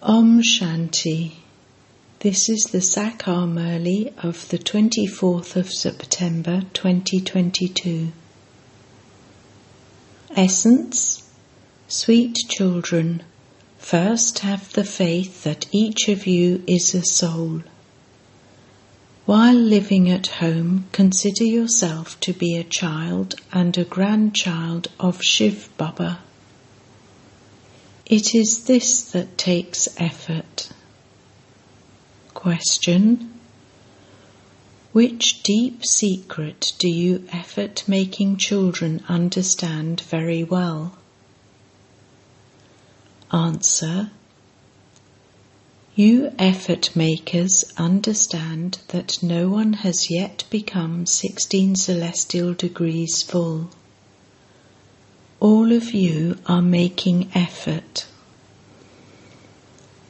Om Shanti. This is the Sakar Murli of the 24th of September 2022. Essence Sweet children, first have the faith that each of you is a soul. While living at home, consider yourself to be a child and a grandchild of Shiv Baba. It is this that takes effort. Question Which deep secret do you effort making children understand very well? Answer You effort makers understand that no one has yet become 16 celestial degrees full. All of you are making effort.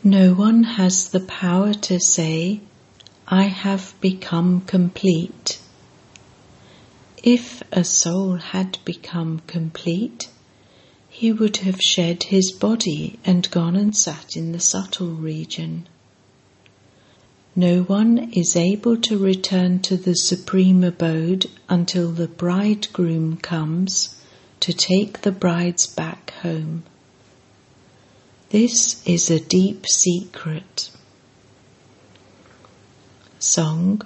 No one has the power to say, I have become complete. If a soul had become complete, he would have shed his body and gone and sat in the subtle region. No one is able to return to the supreme abode until the bridegroom comes to take the brides back home. This is a deep secret. Song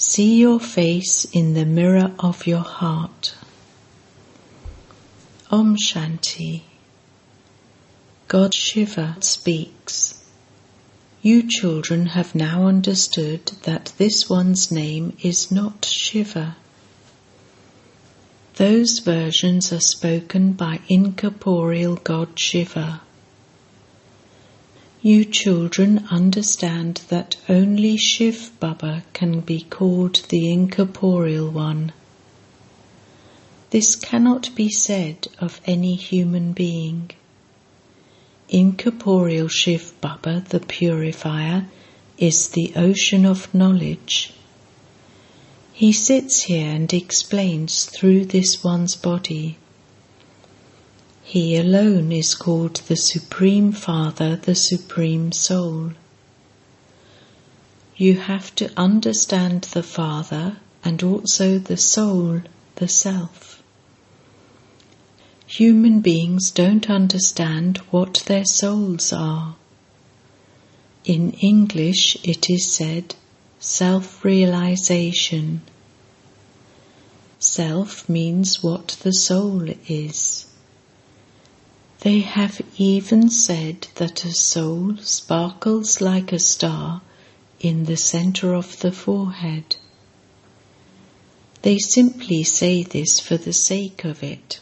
See your face in the mirror of your heart. Om Shanti. God Shiva speaks. You children have now understood that this one's name is not Shiva. Those versions are spoken by incorporeal God Shiva. You children understand that only Shiv Baba can be called the incorporeal one. This cannot be said of any human being. Incorporeal Shiv Baba, the purifier, is the ocean of knowledge. He sits here and explains through this one's body. He alone is called the Supreme Father, the Supreme Soul. You have to understand the Father and also the Soul, the Self. Human beings don't understand what their souls are. In English, it is said, self realization. Self means what the soul is. They have even said that a soul sparkles like a star in the center of the forehead. They simply say this for the sake of it.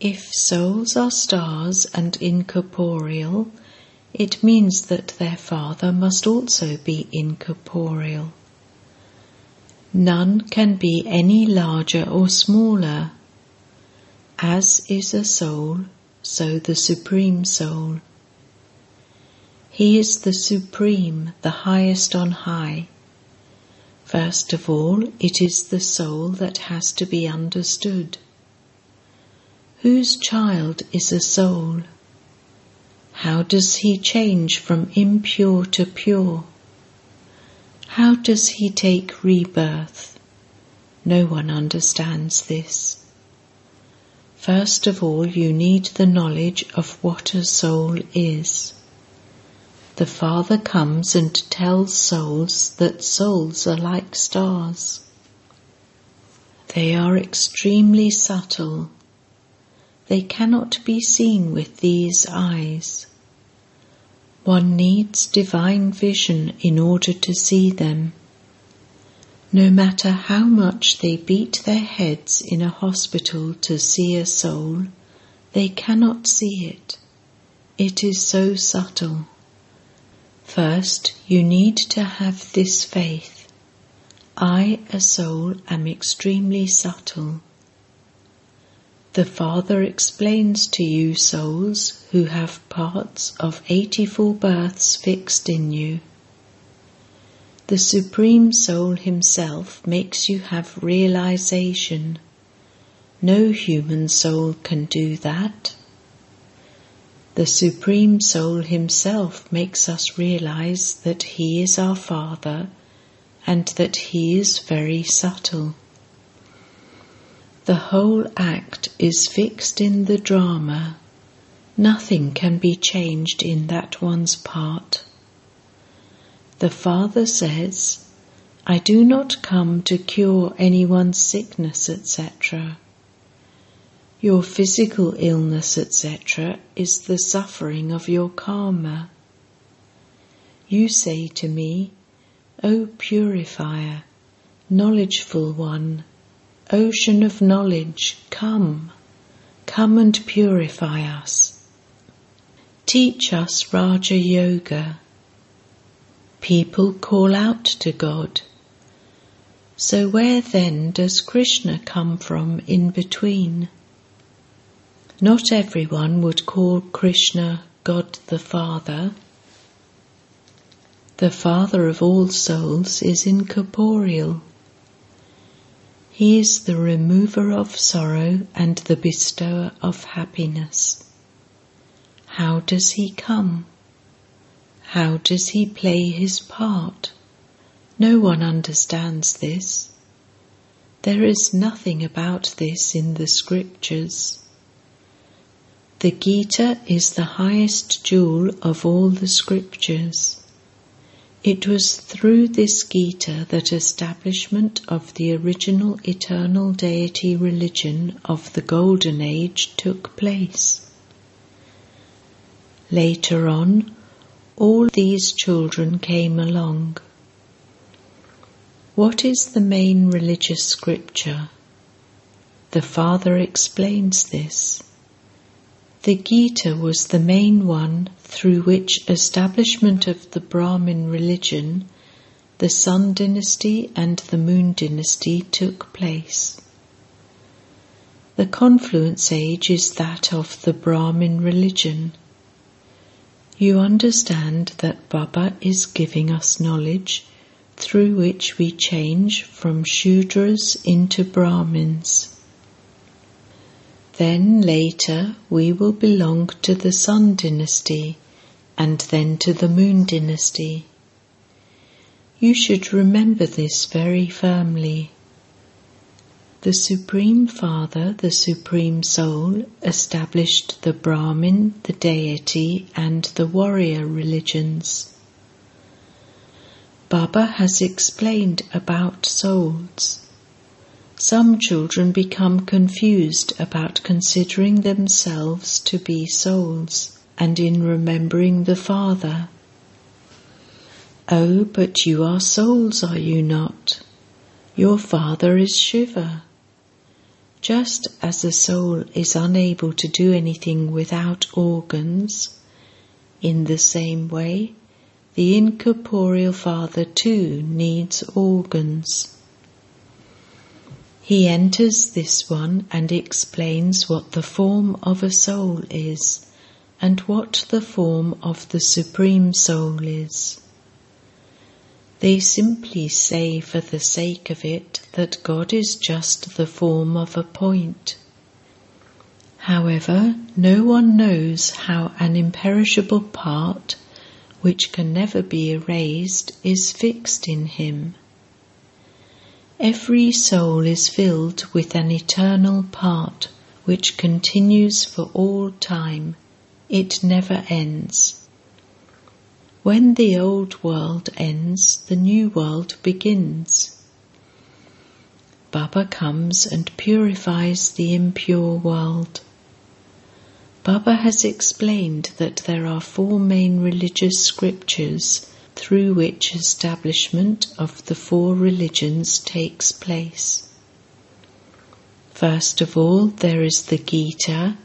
If souls are stars and incorporeal, it means that their father must also be incorporeal. None can be any larger or smaller. As is a soul, so the Supreme Soul. He is the Supreme, the highest on high. First of all, it is the soul that has to be understood. Whose child is a soul? How does he change from impure to pure? How does he take rebirth? No one understands this. First of all, you need the knowledge of what a soul is. The Father comes and tells souls that souls are like stars. They are extremely subtle they cannot be seen with these eyes. One needs divine vision in order to see them. No matter how much they beat their heads in a hospital to see a soul, they cannot see it. It is so subtle. First, you need to have this faith. I, a soul, am extremely subtle. The Father explains to you souls who have parts of 84 births fixed in you. The Supreme Soul Himself makes you have realization. No human soul can do that. The Supreme Soul Himself makes us realize that He is our Father and that He is very subtle. The whole act is fixed in the drama. Nothing can be changed in that one's part. The Father says, I do not come to cure anyone's sickness, etc. Your physical illness, etc., is the suffering of your karma. You say to me, O purifier, knowledgeful one, ocean of knowledge, come, come and purify us. Teach us Raja Yoga. People call out to God. So where then does Krishna come from in between? Not everyone would call Krishna God the Father. The Father of all souls is incorporeal. He is the remover of sorrow and the bestower of happiness. How does he come? How does he play his part? No one understands this. There is nothing about this in the scriptures. The Gita is the highest jewel of all the scriptures. It was through this Gita that establishment of the original eternal deity religion of the Golden Age took place. Later on, all these children came along. What is the main religious scripture? The Father explains this. The Gita was the main one through which establishment of the Brahmin religion, the Sun dynasty and the Moon dynasty took place. The confluence age is that of the Brahmin religion. You understand that Baba is giving us knowledge through which we change from Shudras into Brahmins. Then later we will belong to the Sun dynasty and then to the Moon dynasty. You should remember this very firmly. The Supreme Father, the Supreme Soul, established the Brahmin, the deity, and the warrior religions. Baba has explained about souls. Some children become confused about considering themselves to be souls and in remembering the Father. Oh, but you are souls, are you not? Your Father is Shiva. Just as a soul is unable to do anything without organs, in the same way, the incorporeal Father too needs organs. He enters this one and explains what the form of a soul is and what the form of the Supreme Soul is. They simply say for the sake of it that God is just the form of a point. However, no one knows how an imperishable part, which can never be erased, is fixed in him. Every soul is filled with an eternal part which continues for all time. It never ends. When the old world ends, the new world begins. Baba comes and purifies the impure world. Baba has explained that there are four main religious scriptures through which establishment of the four religions takes place. First of all, there is the Gita,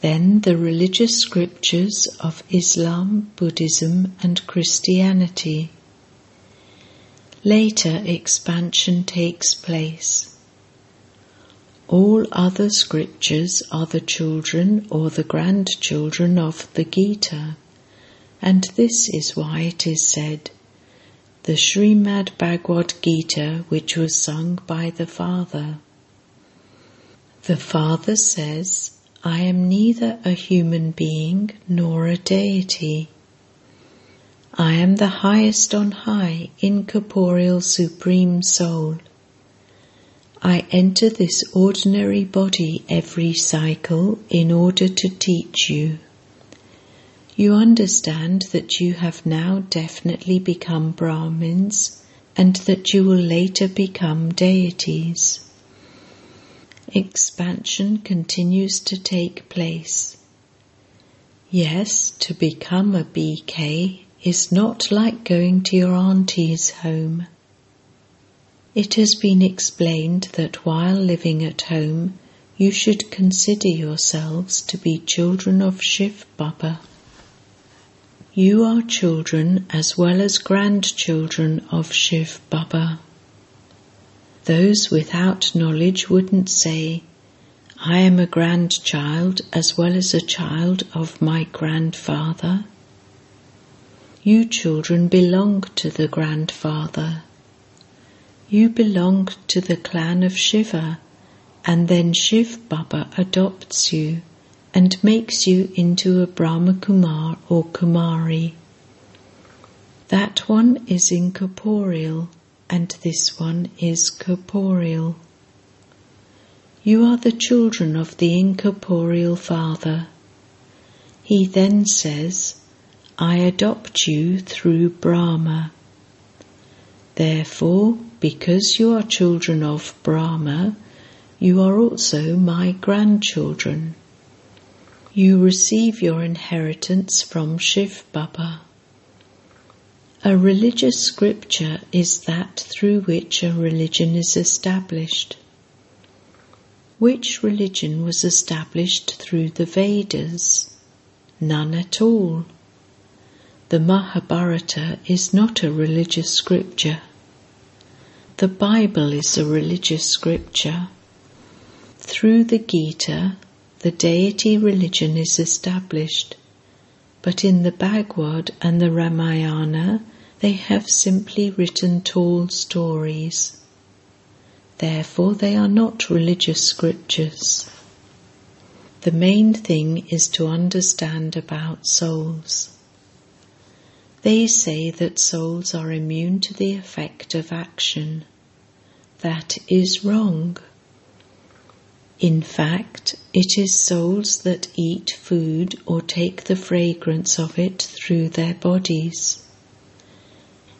then the religious scriptures of Islam, Buddhism, and Christianity. Later, expansion takes place. All other scriptures are the children or the grandchildren of the Gita. And this is why it is said, the Srimad Bhagavad Gita, which was sung by the Father. The Father says, I am neither a human being nor a deity. I am the highest on high, incorporeal Supreme Soul. I enter this ordinary body every cycle in order to teach you. You understand that you have now definitely become Brahmins and that you will later become deities expansion continues to take place. Yes, to become a BK is not like going to your auntie's home. It has been explained that while living at home, you should consider yourselves to be children of Shiv Baba. You are children as well as grandchildren of Shiv Baba. Those without knowledge wouldn't say, I am a grandchild as well as a child of my grandfather. You children belong to the grandfather. You belong to the clan of Shiva, and then Shiv Baba adopts you and makes you into a Brahma Kumar or Kumari. That one is incorporeal and this one is corporeal. You are the children of the incorporeal Father. He then says, I adopt you through Brahma. Therefore, because you are children of Brahma, you are also my grandchildren. You receive your inheritance from Shiv Baba. A religious scripture is that through which a religion is established. Which religion was established through the Vedas? None at all. The Mahabharata is not a religious scripture. The Bible is a religious scripture. Through the Gita, the deity religion is established, but in the Bhagavad and the Ramayana, they have simply written tall stories. Therefore, they are not religious scriptures. The main thing is to understand about souls. They say that souls are immune to the effect of action. That is wrong. In fact, it is souls that eat food or take the fragrance of it through their bodies.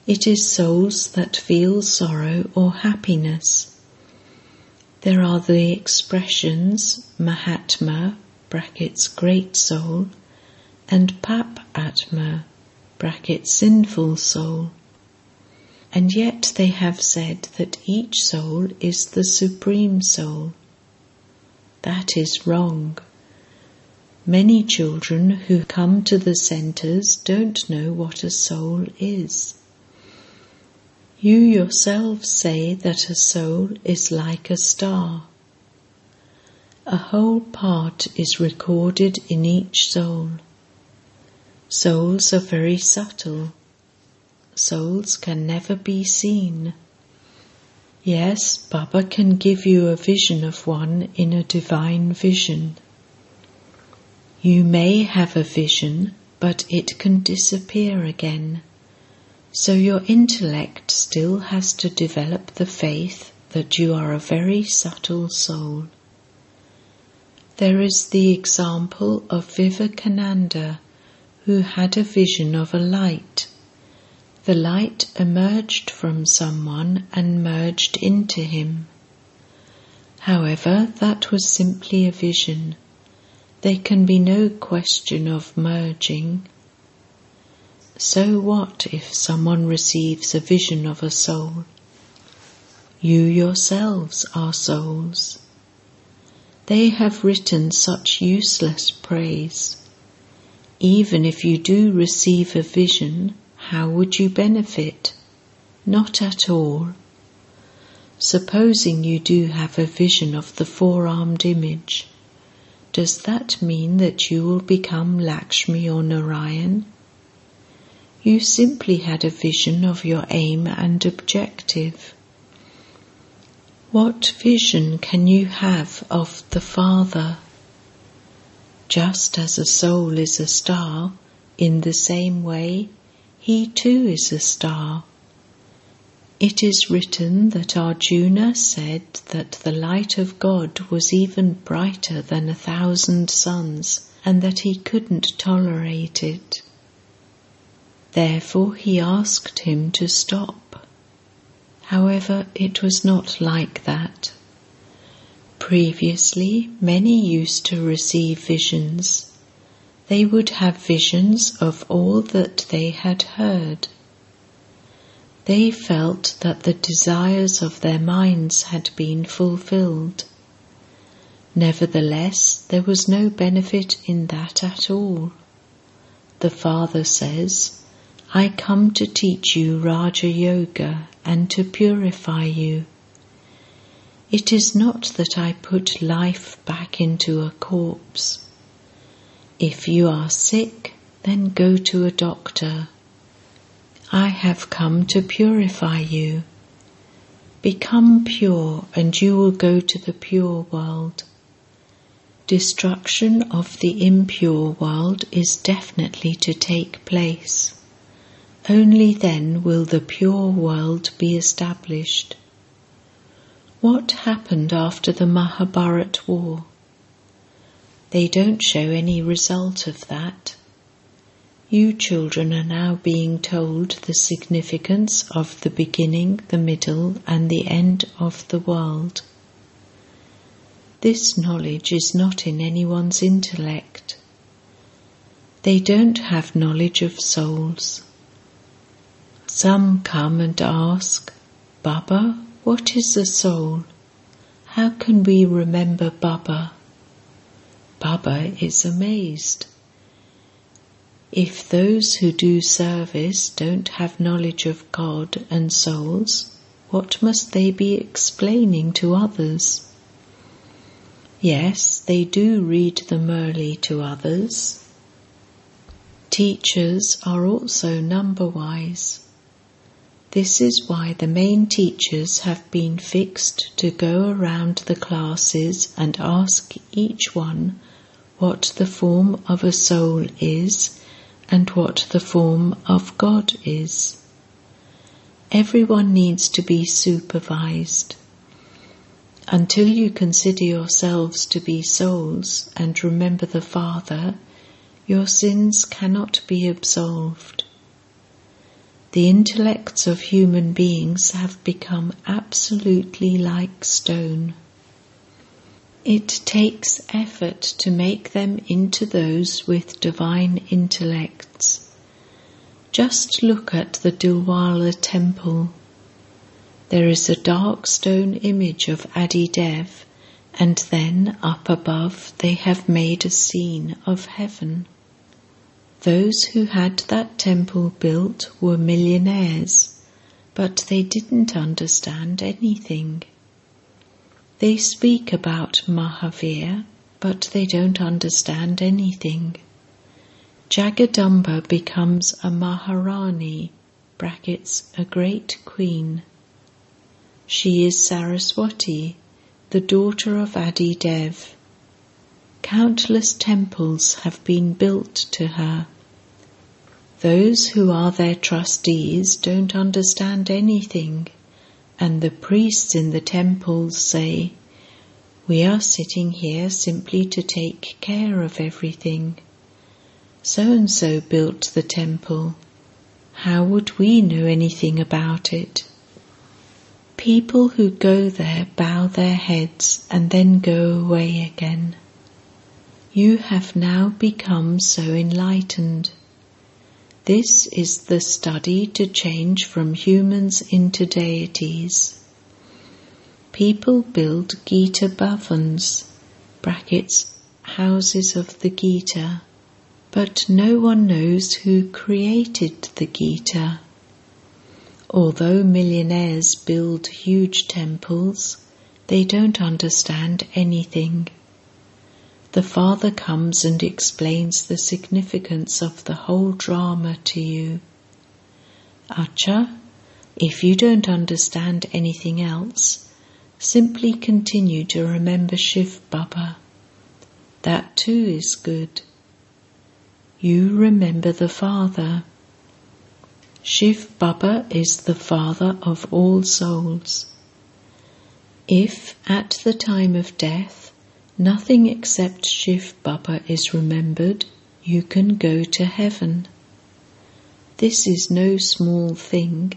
It is souls that feel sorrow or happiness. There are the expressions Mahatma, brackets great soul, and Pap Atma, brackets sinful soul. And yet they have said that each soul is the supreme soul. That is wrong. Many children who come to the centers don't know what a soul is. You yourselves say that a soul is like a star. A whole part is recorded in each soul. Souls are very subtle. Souls can never be seen. Yes, Baba can give you a vision of one in a divine vision. You may have a vision, but it can disappear again. So your intellect still has to develop the faith that you are a very subtle soul. There is the example of Vivekananda who had a vision of a light. The light emerged from someone and merged into him. However, that was simply a vision. There can be no question of merging so what if someone receives a vision of a soul? You yourselves are souls. They have written such useless praise. Even if you do receive a vision, how would you benefit? Not at all. Supposing you do have a vision of the four armed image, does that mean that you will become Lakshmi or Narayan? You simply had a vision of your aim and objective. What vision can you have of the Father? Just as a soul is a star, in the same way, he too is a star. It is written that Arjuna said that the light of God was even brighter than a thousand suns and that he couldn't tolerate it. Therefore he asked him to stop. However, it was not like that. Previously, many used to receive visions. They would have visions of all that they had heard they felt that the desires of their minds had been fulfilled. Nevertheless, there was no benefit in that at all. The Father says, I come to teach you Raja Yoga and to purify you. It is not that I put life back into a corpse. If you are sick, then go to a doctor I have come to purify you. Become pure, and you will go to the pure world. Destruction of the impure world is definitely to take place. Only then will the pure world be established. What happened after the Mahabharat war? They don't show any result of that. You children are now being told the significance of the beginning, the middle, and the end of the world. This knowledge is not in anyone's intellect. They don't have knowledge of souls. Some come and ask, Baba, what is a soul? How can we remember Baba? Baba is amazed. If those who do service don't have knowledge of God and souls, what must they be explaining to others? Yes, they do read the Murli to others. Teachers are also number wise. This is why the main teachers have been fixed to go around the classes and ask each one what the form of a soul is and what the form of God is. Everyone needs to be supervised. Until you consider yourselves to be souls and remember the Father, your sins cannot be absolved. The intellects of human beings have become absolutely like stone. It takes effort to make them into those with divine intellects. Just look at the Dilwara temple. There is a dark stone image of Adi Dev, and then up above they have made a scene of heaven. Those who had that temple built were millionaires, but they didn't understand anything. They speak about Mahavir, but they don't understand anything. Jagadamba becomes a Maharani, brackets, a great queen. She is Saraswati, the daughter of Adi Dev. Countless temples have been built to her. Those who are their trustees don't understand anything and the priests in the temples say, We are sitting here simply to take care of everything. So and so built the temple. How would we know anything about it? People who go there bow their heads and then go away again. You have now become so enlightened this is the study to change from humans into deities. People build Gita bhavans, brackets, houses of the Gita, but no one knows who created the Gita. Although millionaires build huge temples, they don't understand anything the Father comes and explains the significance of the whole drama to you. Acha, if you don't understand anything else, simply continue to remember Shiv Baba. that too is good. You remember the Father. Shiv Baba is the Father of all souls. If at the time of death nothing except Shiv Baba is remembered, you can go to heaven. This is no small thing.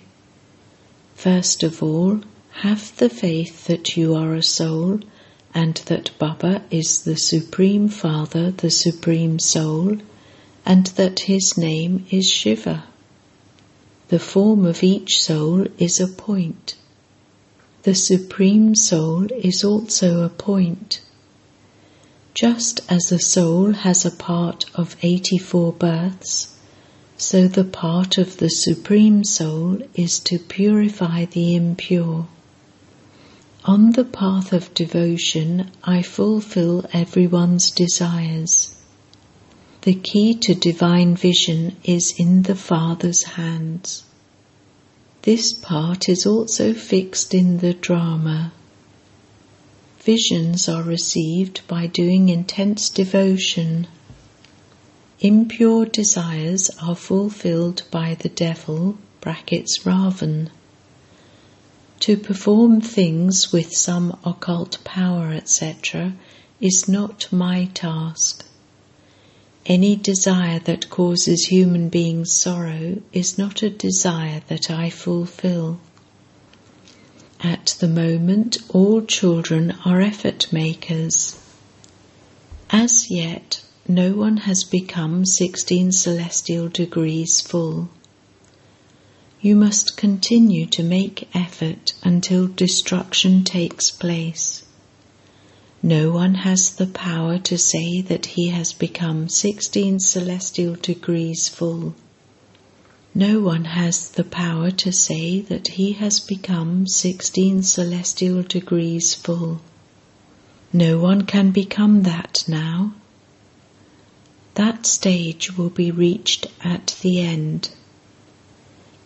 First of all, have the faith that you are a soul and that Baba is the Supreme Father, the Supreme Soul, and that his name is Shiva. The form of each soul is a point. The Supreme Soul is also a point. Just as a soul has a part of 84 births, so the part of the Supreme Soul is to purify the impure. On the path of devotion, I fulfill everyone's desires. The key to divine vision is in the Father's hands. This part is also fixed in the drama. Visions are received by doing intense devotion. Impure desires are fulfilled by the devil, brackets Ravan. To perform things with some occult power, etc., is not my task. Any desire that causes human beings sorrow is not a desire that I fulfill. At the moment, all children are effort makers. As yet, no one has become 16 celestial degrees full. You must continue to make effort until destruction takes place. No one has the power to say that he has become 16 celestial degrees full. No one has the power to say that he has become 16 celestial degrees full. No one can become that now. That stage will be reached at the end.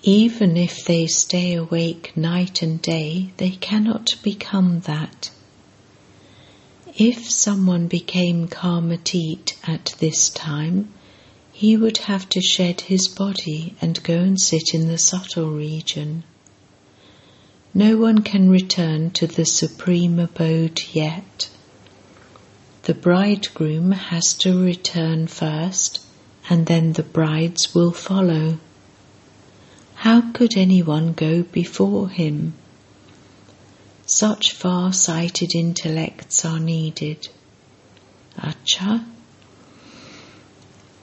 Even if they stay awake night and day, they cannot become that. If someone became Karmatit at this time, he would have to shed his body and go and sit in the subtle region. No one can return to the supreme abode yet. The bridegroom has to return first, and then the brides will follow. How could anyone go before him? Such far sighted intellects are needed. Acha.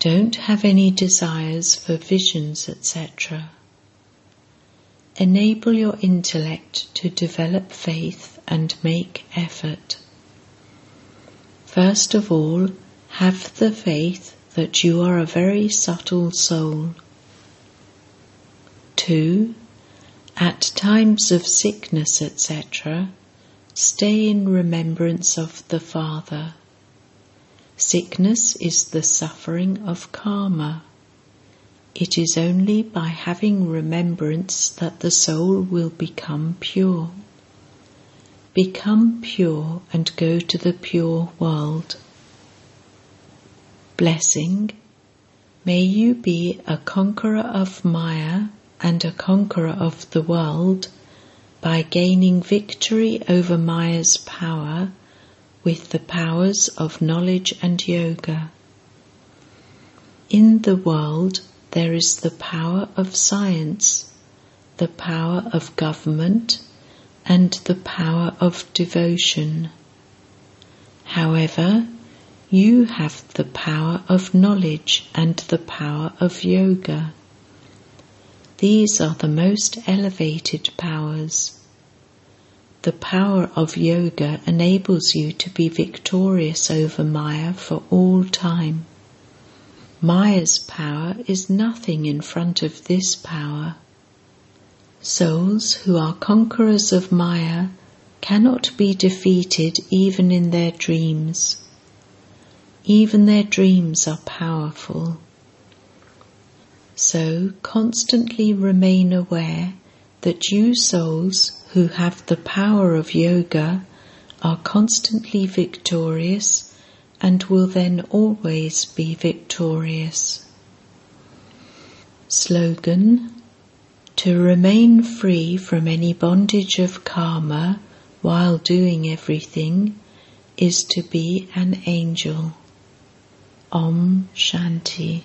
Don't have any desires for visions, etc. Enable your intellect to develop faith and make effort. First of all, have the faith that you are a very subtle soul 2. At times of sickness, etc., stay in remembrance of the Father. Sickness is the suffering of karma. It is only by having remembrance that the soul will become pure. Become pure and go to the pure world. Blessing. May you be a conqueror of Maya and a conqueror of the world by gaining victory over Maya's power with the powers of knowledge and yoga. In the world, there is the power of science, the power of government, and the power of devotion. However, you have the power of knowledge and the power of yoga. These are the most elevated powers. The power of yoga enables you to be victorious over Maya for all time. Maya's power is nothing in front of this power. Souls who are conquerors of Maya cannot be defeated even in their dreams. Even their dreams are powerful. So constantly remain aware that you souls who have the power of yoga are constantly victorious and will then always be victorious. Slogan To remain free from any bondage of karma while doing everything is to be an angel. Om Shanti.